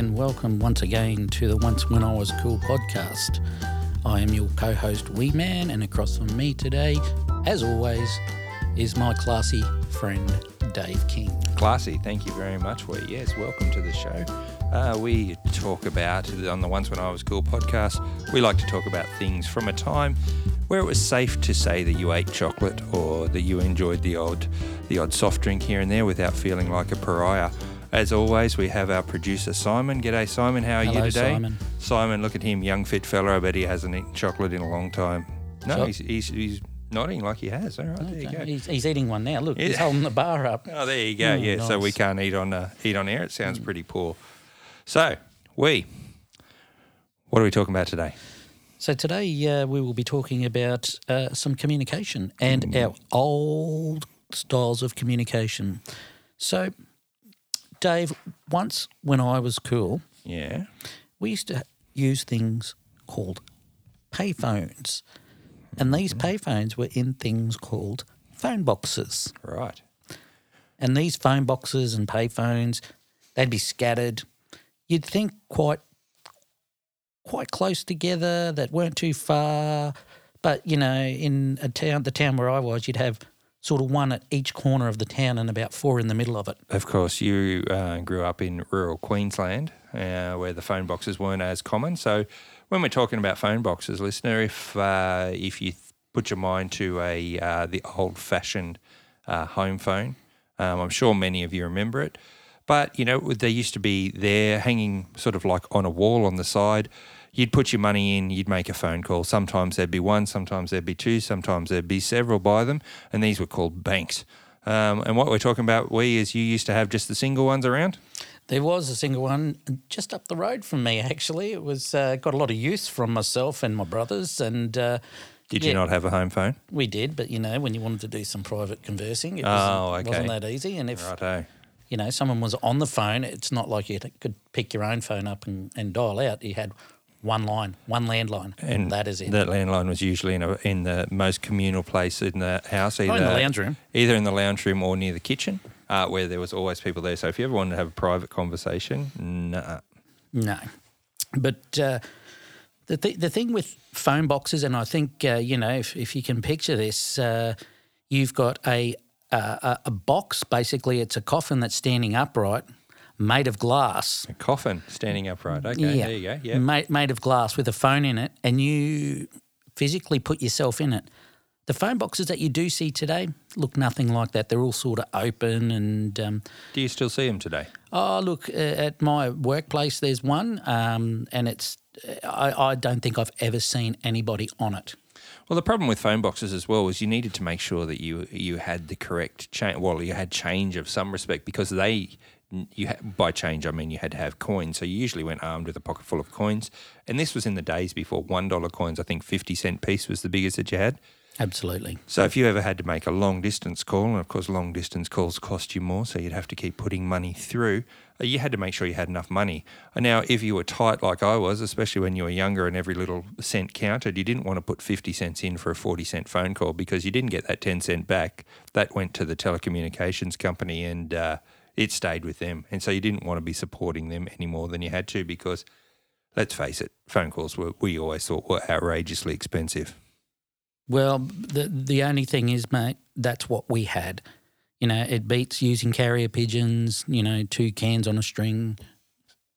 and welcome once again to the Once When I Was Cool podcast. I am your co host, Wee Man, and across from me today, as always, is my classy friend, Dave King. Classy, thank you very much. Well, yes, welcome to the show. Uh, we talk about, on the Once When I Was Cool podcast, we like to talk about things from a time where it was safe to say that you ate chocolate or that you enjoyed the odd, the odd soft drink here and there without feeling like a pariah. As always, we have our producer Simon. G'day, Simon. How are Hello, you today? Simon. Simon, look at him, young fit fella. I bet he hasn't eaten chocolate in a long time. No, So- he's, he's, he's nodding like he has. All right, there you go. He's, he's eating one now. Look, he's holding the bar up. Oh, there you go. Mm, yeah, so we can't eat on uh, eat on air. It sounds pretty poor. So we, what are we talking about today? So today uh, we will be talking about uh, some communication and our old styles of communication. So, Dave, once when I was cool, Yeah. we used to use things called payphones. And these mm-hmm. payphones were in things called phone boxes. Right. And these phone boxes and payphones, they'd be scattered. You'd think quite quite close together, that weren't too far. But, you know, in a town the town where I was, you'd have sort of one at each corner of the town and about four in the middle of it. Of course, you uh, grew up in rural Queensland, uh, where the phone boxes weren't as common. So, when we're talking about phone boxes, listener, if uh, if you th- put your mind to a uh, the old-fashioned uh, home phone, um, I'm sure many of you remember it. But you know, they used to be there, hanging sort of like on a wall on the side. You'd put your money in, you'd make a phone call. Sometimes there'd be one, sometimes there'd be two, sometimes there'd be several by them, and these were called banks. Um, and what we're talking about, we is you used to have just the single ones around. There was a single one just up the road from me. Actually, it was uh, got a lot of use from myself and my brothers, and uh, Did Yeah. you not have a home phone? we did. But you know, when you wanted to do some private conversing, it Oh, wasn't, okay. wasn't that easy. And if Righto. you know someone was on the phone, it's not like you could pick your own phone up and, and dial out. You had one line, one landline, and that is it. That landline was usually in a, in the most communal place in the house, either Oh, in the lounge room. either in the lounge room or near the kitchen, uh, where there was always people there. So if you ever wanted to have a private conversation, nah. No, but uh, the th- the thing with phone boxes, and I think uh, you know if, if you can picture this, uh, you've got a, uh, a a box. Basically, it's a coffin that's standing upright, made of glass. A coffin standing upright. Okay, there you go. Yeah. made, made of glass with a phone in it, and you physically put yourself in it. The phone boxes that you do see today look nothing like that. They're all sort of open and. Um, Do you still see them today? Oh, look, uh, at my workplace, there's one, um, and it's. I, I don't think I've ever seen anybody on it. Well, the problem with phone boxes as well was you needed to make sure that you you had the correct change. Well, you had change of some respect because they you had, by change I mean you had to have coins. So you usually went armed with a pocket full of coins, and this was in the days before one dollar coins. I think fifty cent piece was the biggest that you had. Absolutely. So if you ever had to make a long distance call, and of course long distance calls cost you more, so you'd have to keep putting money through. uh, You had to make sure you had enough money. And Now, if you were tight like I was, especially when you were younger and every little cent counted, you didn't want to put fifty cents in for a forty cent phone call because you didn't get that ten cent back. That went to the telecommunications company, and uh, it stayed with them. And so you didn't want to be supporting them any more than you had to because, let's face it, phone calls were we always thought were outrageously expensive. Well, the the only thing is, mate, that's what we had. You know, it beats using carrier pigeons. You know, two cans on a string,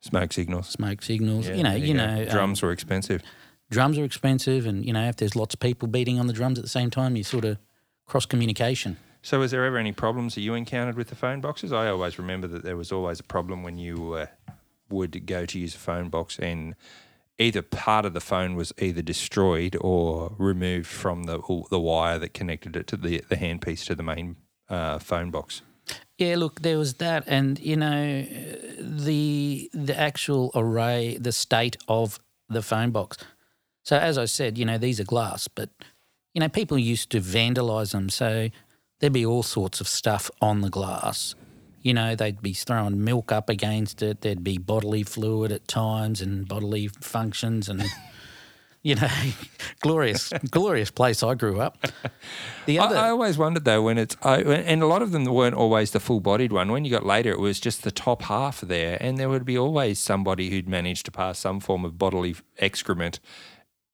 Smoke signals. smoke signals. Yeah, you know, you go. know, um, drums were expensive. drums are expensive, and you know, if there's lots of people beating on the drums at the same time, you sort of cross communication. So, was there ever any problems that you encountered with the phone boxes? I always remember that there was always a problem when you uh, would go to use a phone box and either part of the phone was either destroyed or removed from the the wire that connected it to the the handpiece to the main uh, phone box. Yeah, look, there was that, and you know, the the actual array, the state of the phone box. So as I said, you know, these are glass, but you know, people used to vandalise them. So there'd be all sorts of stuff on the glass. You know, they'd be throwing milk up against it. There'd be bodily fluid at times and bodily functions, and you know, glorious, glorious place I grew up. The I, other, I always wondered though when it's I, and a lot of them weren't always the full-bodied one. When you got later, it was just the top half there, and there would be always somebody who'd managed to pass some form of bodily excrement.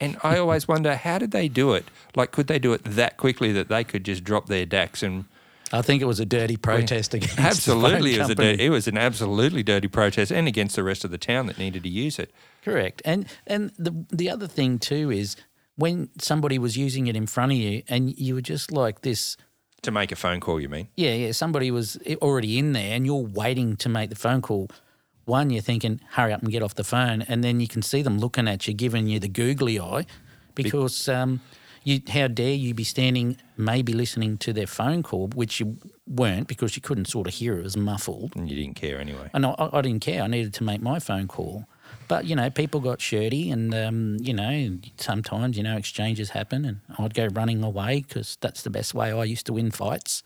And I always wonder how did they do it? Like, could they do it that quickly that they could just drop their DAX and I think it was a dirty protest against the phone absolutely it was, a company. dirty, it was an absolutely dirty protest and against the rest of the town that needed to use it. Correct. And and the the other thing too is when somebody was using it in front of you and you were just like this To make a phone call, you mean? yeah, yeah, somebody was already in there and you're waiting to make the phone call. One, you're thinking, hurry up and get off the phone. And then you can see them looking at you, giving you the googly eye because um, you, how dare you be standing, maybe listening to their phone call, which you weren't because you couldn't sort of hear it, it was muffled. And you didn't care anyway. And I, I didn't care. I needed to make my phone call. But, you know, people got shirty and, um, you know, sometimes, you know, exchanges happen and I'd go running away because that's the best way I used to win fights.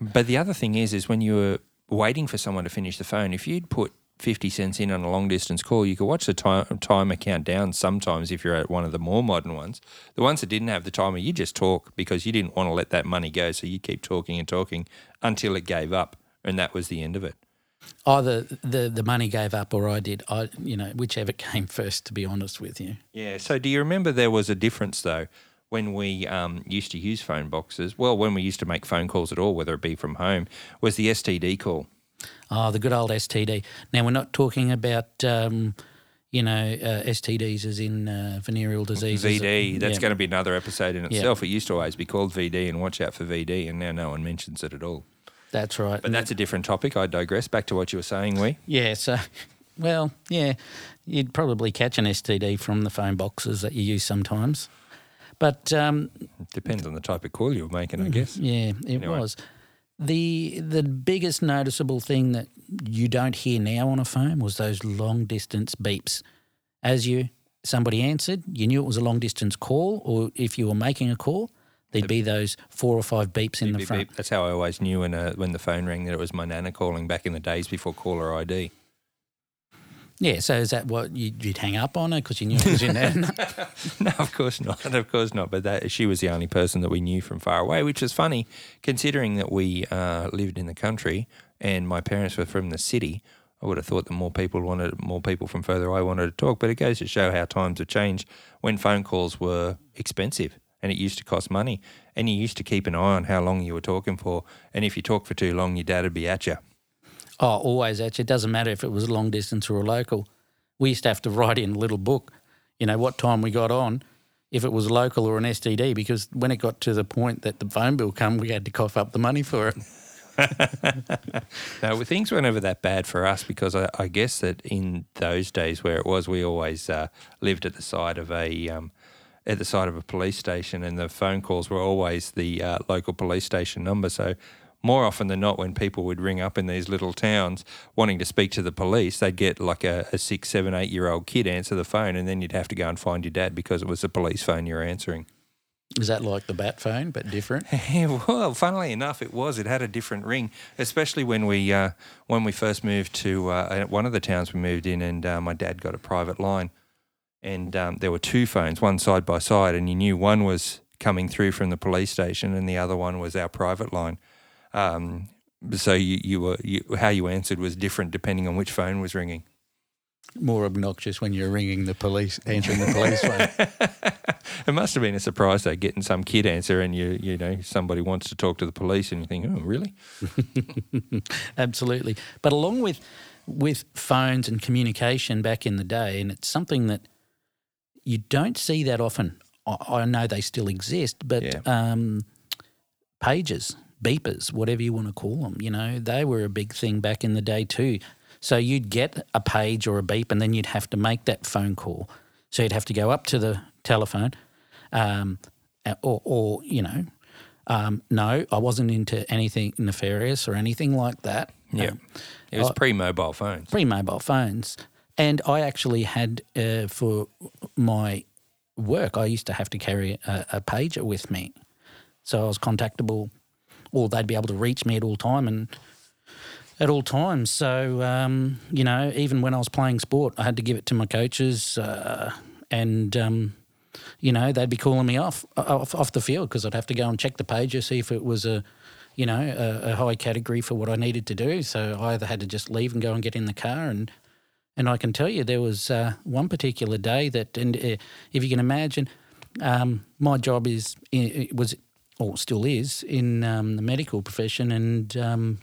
But the other thing is, is when you were waiting for someone to finish the phone, if you'd put 50 cents in on a long distance call, you could watch the time, timer count down sometimes if you're at one of the more modern ones. The ones that didn't have the timer, you just talk because you didn't want to let that money go. So you keep talking and talking until it gave up. And that was the end of it. Either the, the money gave up or I did. I, you know, whichever came first, to be honest with you. Yeah. So do you remember there was a difference though when we um, used to use phone boxes? Well, when we used to make phone calls at all, whether it be from home, was the STD call. Oh, the good old STD. Now, we're not talking about, um, you know, uh, STDs as in uh, venereal diseases. VD. That's Yeah. going to be another episode in Yeah. itself. It used to always be called VD and watch out for VD, and now no one mentions it at all. That's right. But that's a different topic. I digress. Back to what you were saying, we. Yeah, so, well, yeah, you'd probably catch an STD from the phone boxes that you use sometimes. But um, Depends on the type of call you were making, I guess. yeah, it Anyway. was. The the biggest noticeable thing that you don't hear now on a phone was those long distance beeps. As you somebody answered, you knew it was a long distance call, or if you were making a call, there'd be those four or five beeps in the Beep, front. beep. That's how I always knew when, uh, when the phone rang that it was my nana calling back in the days before caller ID. Yeah, so is that what you, you'd hang up on her because you knew it was in there? no, of course not. Of course not. But that she was the only person that we knew from far away, which was funny considering that we uh, lived in the country and my parents were from the city. I would have thought that more people wanted more people from further away wanted to talk, but it goes to show how times have changed. When phone calls were expensive and it used to cost money, and you used to keep an eye on how long you were talking for, and if you talked for too long, your dad would be at you. Oh, always actually. It doesn't matter if it was long distance or a local. We used to have to write in a little book, you know, what time we got on, if it was local or an STD, because when it got to the point that the phone bill come, we had to cough up the money for it. No, things weren't ever that bad for us because I, I guess that in those days where it was, we always uh, lived at the side of a um, at the side of a police station, and the phone calls were always the uh, local police station number. So more often than not, when people would ring up in these little towns wanting to speak to the police, they'd get like a, a six, seven, eight year old kid answer the phone, and then you'd have to go and find your dad because it was the police phone you were answering. Is that like the bat phone, but different? Yeah, well, funnily enough, it was. It had a different ring, especially when we uh, when we first moved to uh, one of the towns we moved in, and uh, my dad got a private line, and um, there were two phones, one side by side, and you knew one was coming through from the police station, and the other one was our private line. Um, so you, you were you, how you answered was different depending on which phone was ringing. More obnoxious when you're ringing the police, answering the police phone. It must have been a surprise though, getting some kid answer, and you you know somebody wants to talk to the police, and you think, oh, really? Absolutely. But along with with phones and communication back in the day, and it's something that you don't see that often. I, I know they still exist, but Yeah. um, pages, beepers, whatever you want to call them, you know, they were a big thing back in the day too. So you'd get a page or a beep, and then you'd have to make that phone call. So you'd have to go up to the telephone, um, or, or you know, um, no, I wasn't into anything nefarious or anything like that. Yeah, Um, it was pre-mobile phones. pre mobile phones. And I actually had, uh, for my work, I used to have to carry a, a pager with me. So I was contactable, or they'd be able to reach me at all time and at all times. So, um, you know, even when I was playing sport, I had to give it to my coaches. Uh, and um, you know, they'd be calling me off off, off the field because I'd have to go and check the pager, see if it was a, you know, a, a, high category for what I needed to do. So I either had to just leave and go and get in the car, and and I can tell you there was uh, one particular day that, and uh, if you can imagine, um, my job is was or still is in um, the medical profession and um,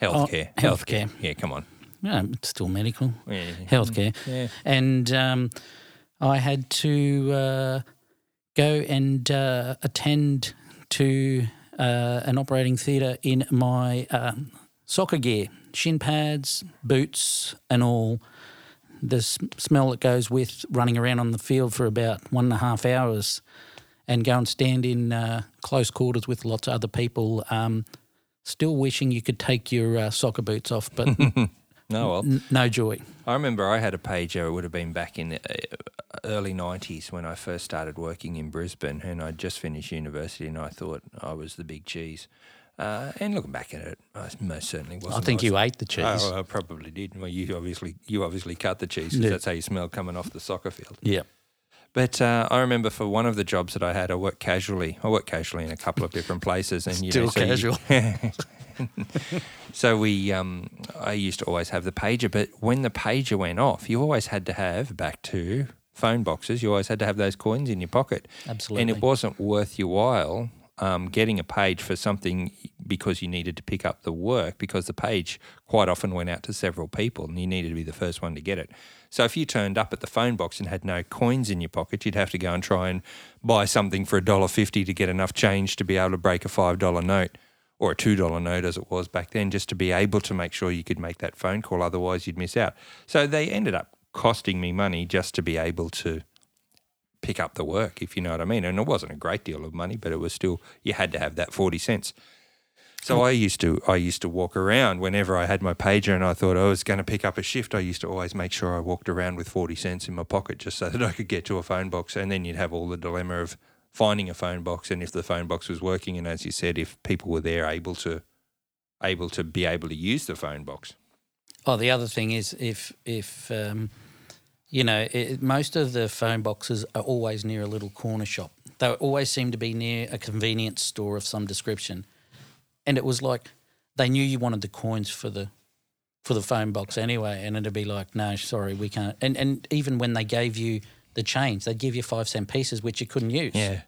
healthcare. Oh, healthcare. Yeah, come on. Yeah, it's still medical. Yeah. Healthcare. Yeah. And um, I had to uh, go and uh, attend to uh, an operating theatre in my um, soccer gear, shin pads, boots, and all. The smell that goes with running around on the field for about one and a half hours and go and stand in uh, close quarters with lots of other people. Um, still wishing you could take your uh, soccer boots off, but no, well, n- no joy. I remember I had a pager. It would have been back in the uh, early '90s when I first started working in Brisbane, and I'd just finished university, and I thought I was the big cheese. Uh, and looking back at it, I most certainly wasn't. I think I you ate the cheese. Oh, I probably did. Well, you obviously you obviously cut the cheese because Yeah. that's how you smell coming off the soccer field. yeah. But uh, I remember for one of the jobs that I had, I worked casually. I worked casually in a couple of different places, and you know, Still so you- casual. so we, um, I used to always have the pager, but when the pager went off, you always had to have back to phone boxes. You always had to have those coins in your pocket, Absolutely. and it wasn't worth your while um, getting a page for something because you needed to pick up the work because the page quite often went out to several people, and you needed to be the first one to get it. So if you turned up at the phone box and had no coins in your pocket, you'd have to go and try and buy something for a dollar fifty to get enough change to be able to break a five dollar note or a two dollar note as it was back then, just to be able to make sure you could make that phone call. Otherwise, you'd miss out. So they ended up costing me money just to be able to pick up the work, if you know what I mean. And it wasn't a great deal of money, but it was still you had to have that forty cents. So I used to I used to walk around whenever I had my pager and I thought I was going to pick up a shift. I used to always make sure I walked around with forty cents in my pocket just so that I could get to a phone box. And then you'd have all the dilemma of finding a phone box and if the phone box was working and as you said, if people were there able to able to be able to use the phone box. Oh, the other thing is if if um, you know it, most of the phone boxes are always near a little corner shop. They always seem to be near a convenience store of some description, and it was like they knew you wanted the coins for the for the phone box anyway, and it'd be like, no, sorry, we can't. And and even when they gave you the change, they'd give you five cent pieces which you couldn't use. Yeah.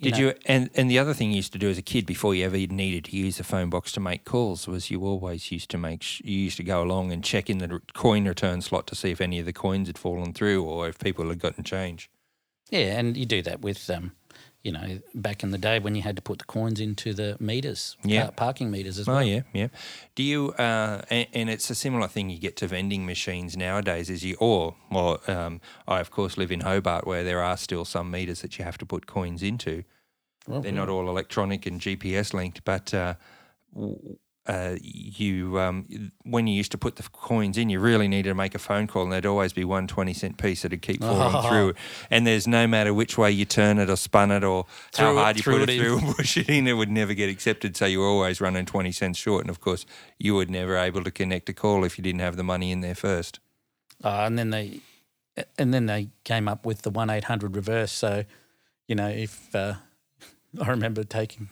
You Did know- you and and the other thing you used to do as a kid before you ever needed to use the phone box to make calls was you always used to make you used to go along and check in the coin return slot to see if any of the coins had fallen through or if people had gotten change. Yeah, and you do that with, um, you know, back in the day when you had to put the coins into the meters, Yeah. parking meters as well. Oh yeah, yeah. Do you? Uh, and, and it's a similar thing you get to vending machines nowadays. Is you or well, um, I of course live in Hobart where there are still some meters that you have to put coins into. Well, They're not all electronic and GPS linked, but uh, w- uh, you um, when you used to put the coins in, you really needed to make a phone call, and there'd always be one 20 cent piece that'd keep falling Oh. through. And there's no matter which way you turn it or spun it or how Threw it- hard you put it it, through and push it in, it would never get accepted. So you were always running 20 cents short. And of course, you were never able to connect a call if you didn't have the money in there first. Uh, and then they, and then they came up with the one eight hundred reverse. So, you know, if uh, I remember taking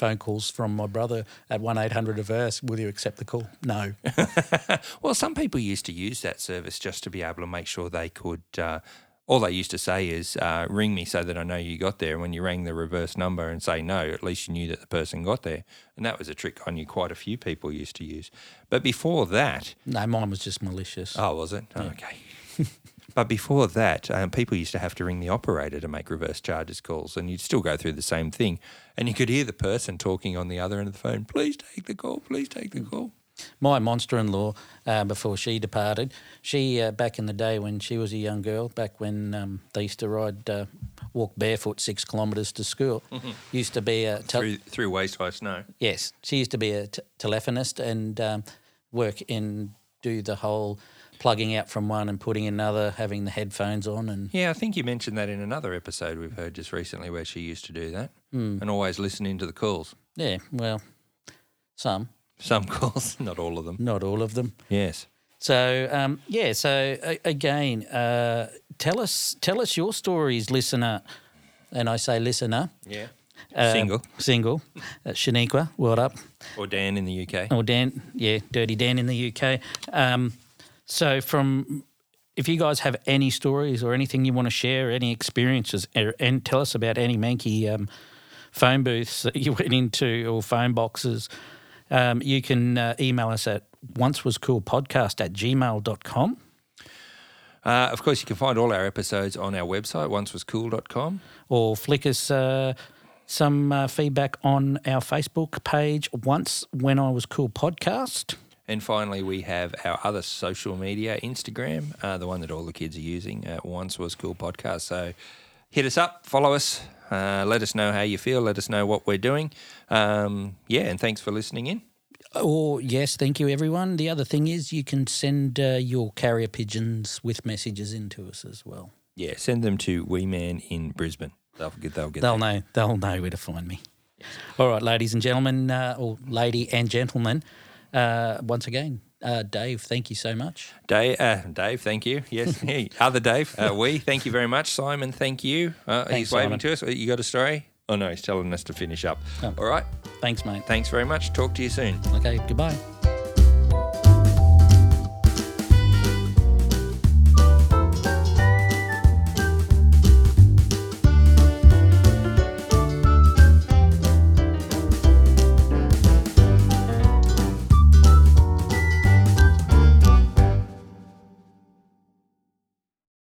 phone calls from my brother at one eight hundred reverse, will you accept the call? No. Well, some people used to use that service just to be able to make sure they could. Uh, all they used to say is, uh, "Ring me so that I know you got there." When you rang the reverse number and say no, at least you knew that the person got there, and that was a trick I knew quite a few people used to use. But before that, no, mine was just malicious. oh, was it? Oh, okay. but before that, um, people used to have to ring the operator to make reverse charges calls, and you'd still go through the same thing, and you could hear the person talking on the other end of the phone. Please take the call. Please take the call. My monster-in-law, uh, before she departed, she uh, back in the day when she was a young girl, back when um, they used to ride, uh, walk barefoot six kilometres to school, used to be a tel- Through through waist high snow. yes, she used to be a t- telephonist and um, work in do the whole plugging out from one and putting another, having the headphones on, and Yeah, I think you mentioned that in another episode we've heard just recently where she used to do that and always listen into the calls. yeah, well, some, Some calls, not all of them. not all of them. Yes. So um, yeah, so a- again, uh, tell us tell us your stories, listener, and I say listener, Yeah. Uh, Single. single, uh, Shaniqua, what up? Or Dan in the UK. or Dan, yeah, Dirty Dan in the UK. Um, so, from if you guys have any stories or anything you want to share, any experiences, er, and tell us about any manky um, phone booths that you went into or phone boxes, um, you can uh, email us at once was cool podcast at gmail.com. Uh, of course, you can find all our episodes on our website, oncewascool.com. or flick us uh, some uh, feedback on our Facebook page, Once When I Was Cool podcast. And finally, we have our other social media, Instagram, uh, the one that all the kids are using, uh, Once Was Cool Podcast. So hit us up, follow us, uh, let us know how you feel, let us know what we're doing. Um, yeah, and thanks for listening in. Or yes, thank you, everyone. The other thing is you can send uh, your carrier pigeons with messages into us as well. Yeah, send them to Wee Man in Brisbane. They'll get, they'll get They'll that. know. They'll know where to find me. All right, ladies and gentlemen, uh, or lady and gentlemen. Uh, once again, uh, Dave, thank you so much. Dave, uh, Dave, thank you. Yes, hey, other Dave, uh, we, thank you very much. Simon, thank you. Uh, Thanks, he's waving Simon. to us. You got a story? Oh, no, he's telling us to finish up. Oh. All right. Thanks, mate. Thanks very much. Talk to you soon. Okay, goodbye.